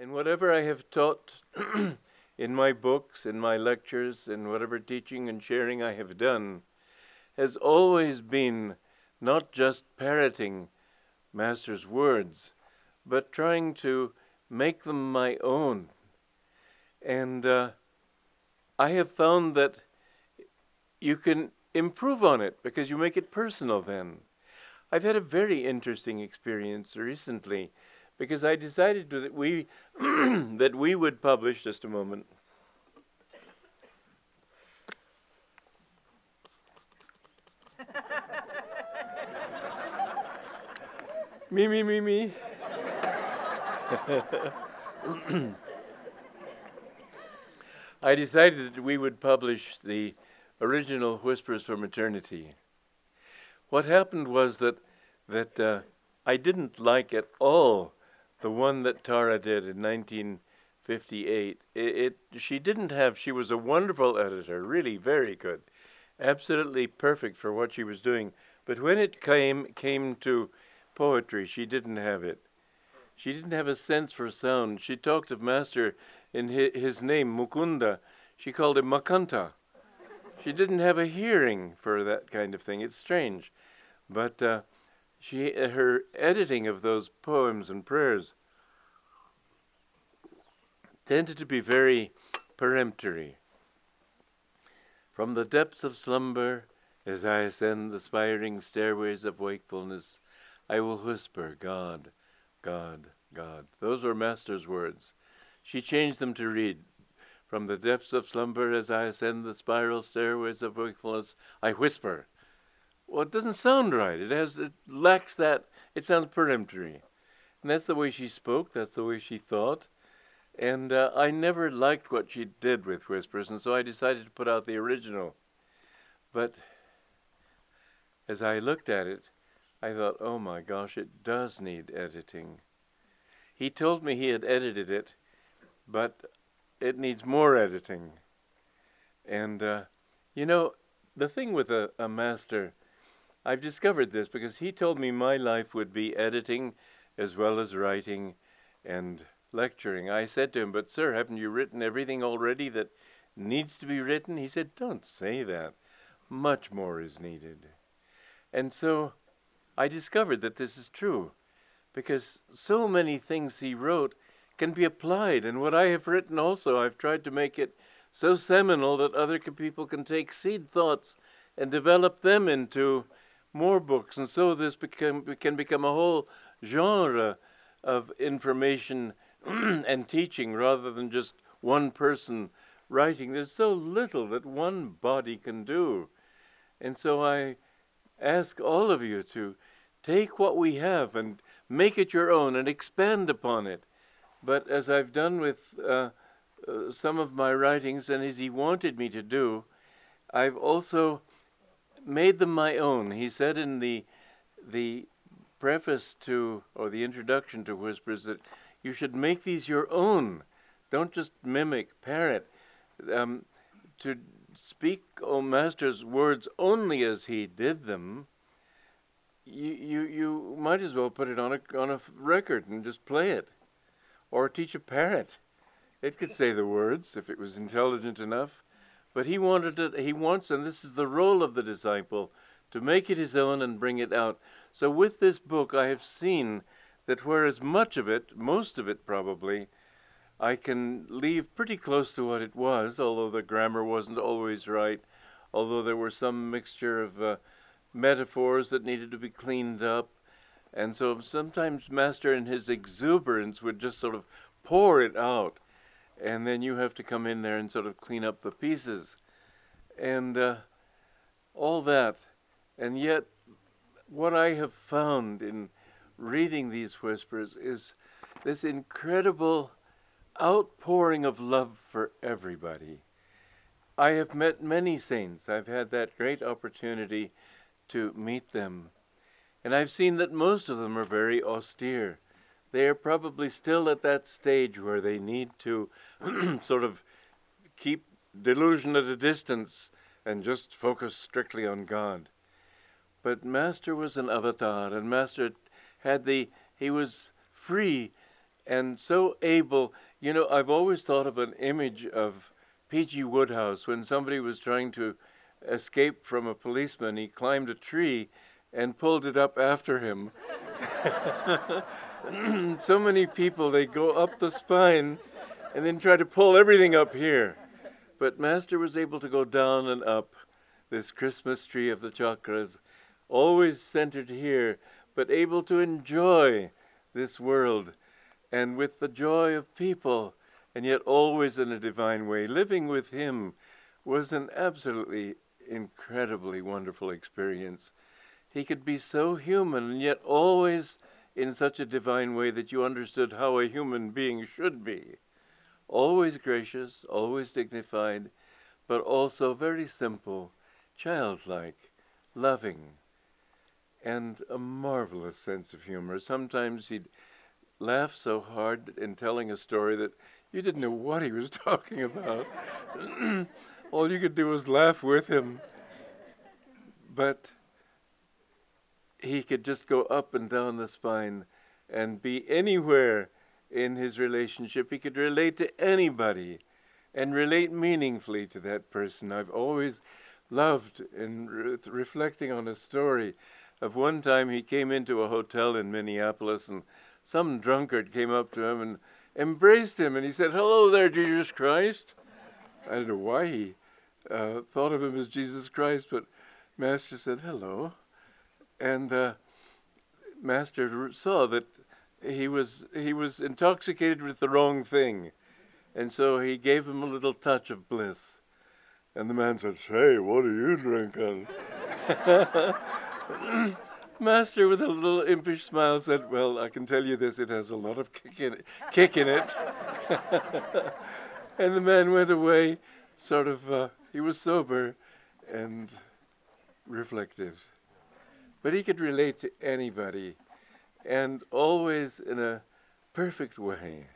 And whatever I have taught in my books, in my lectures, in whatever teaching and sharing I have done, has always been not just parroting Master's words, but trying to make them my own. And uh, I have found that you can improve on it because you make it personal then. I've had a very interesting experience recently because I decided that we that we would publish just a moment. me me me me. I decided that we would publish the original Whispers from Eternity. What happened was that that uh, I didn't like at all the one that Tara did in 1958. It, it she didn't have. She was a wonderful editor, really very good, absolutely perfect for what she was doing. But when it came came to poetry, she didn't have it. She didn't have a sense for sound. She talked of Master in his, his name, Mukunda. She called him Makanta. She didn't have a hearing for that kind of thing. It's strange. But uh, she, her editing of those poems and prayers tended to be very peremptory. From the depths of slumber, as I ascend the spiring stairways of wakefulness, I will whisper, God, God, God. Those were Master's words. She changed them to read, From the depths of slumber, as I ascend the spiral stairways of wakefulness, I whisper. Well, it doesn't sound right. It has, it lacks that. It sounds peremptory, and that's the way she spoke. That's the way she thought. And uh, I never liked what she did with whispers, and so I decided to put out the original. But as I looked at it, I thought, oh my gosh, it does need editing. He told me he had edited it, but it needs more editing. And, uh, you know, the thing with a, a master, I've discovered this because he told me my life would be editing as well as writing and lecturing. I said to him, But, sir, haven't you written everything already that needs to be written? He said, Don't say that. Much more is needed. And so I discovered that this is true because so many things he wrote can be applied. And what I have written also, I've tried to make it so seminal that other people can take seed thoughts and develop them into more books. And so this can become a whole genre of information and teaching rather than just one person writing. There's so little that one body can do. And so I ask all of you to Take what we have and make it your own and expand upon it. But as I've done with uh, uh, some of my writings, and as he wanted me to do, I've also made them my own. He said in the the preface to or the introduction to Whispers that you should make these your own. Don't just mimic, parrot. Um, to speak, O Master's words only as he did them you, you, you might as well put it on a, on a record and just play it. Or teach a parrot. It could say the words if it was intelligent enough. But he wanted it, he wants, and this is the role of the disciple, to make it his own and bring it out. So with this book, I have seen that whereas much of it, most of it probably, I can leave pretty close to what it was, although the grammar wasn't always right, although there were some mixture of uh, metaphors that needed to be cleaned up. And so sometimes Master, in his exuberance, would just sort of pour it out. And then you have to come in there and sort of clean up the pieces. And uh, all that. And yet, what I have found in reading these whispers is this incredible outpouring of love for everybody. I have met many saints. I've had that great opportunity to meet them. And I've seen that most of them are very austere. They are probably still at that stage where they need to sort of keep delusion at a distance and just focus strictly on God. But Master was an avatar, and Master had the, he was free and so able. You know, I've always thought of an image of P.G. Wodehouse when somebody was trying to escape from a policeman. He climbed a tree and pulled it up after him. so many people, they go up the spine and then try to pull everything up here. But Master was able to go down and up this Christmas tree of the chakras, always centered here, but able to enjoy this world and with the joy of people, and yet always in a divine way. Living with him was an absolutely incredibly wonderful experience. He could be so human and yet always in such a divine way that you understood how a human being should be. Always gracious, always dignified, but also very simple, childlike, loving, and a marvelous sense of humor. Sometimes he'd laugh so hard in telling a story that you didn't know what he was talking about. All you could do was laugh with him. But he could just go up and down the spine and be anywhere in his relationship. He could relate to anybody and relate meaningfully to that person. I've always loved in re- reflecting on a story of one time he came into a hotel in Minneapolis and some drunkard came up to him and embraced him and he said, Hello there, Jesus Christ. I don't know why he uh, thought of him as Jesus Christ, but Master said, Hello and uh, Master saw that he was he was intoxicated with the wrong thing, and so he gave him a little touch of bliss. And the man said, "Hey, what are you drinking?" Master, with a little impish smile, said, "Well, I can tell you this: it has a lot of kick in it." Kick in it. and the man went away, sort of. Uh, he was sober and reflective but he could relate to anybody and always in a perfect way.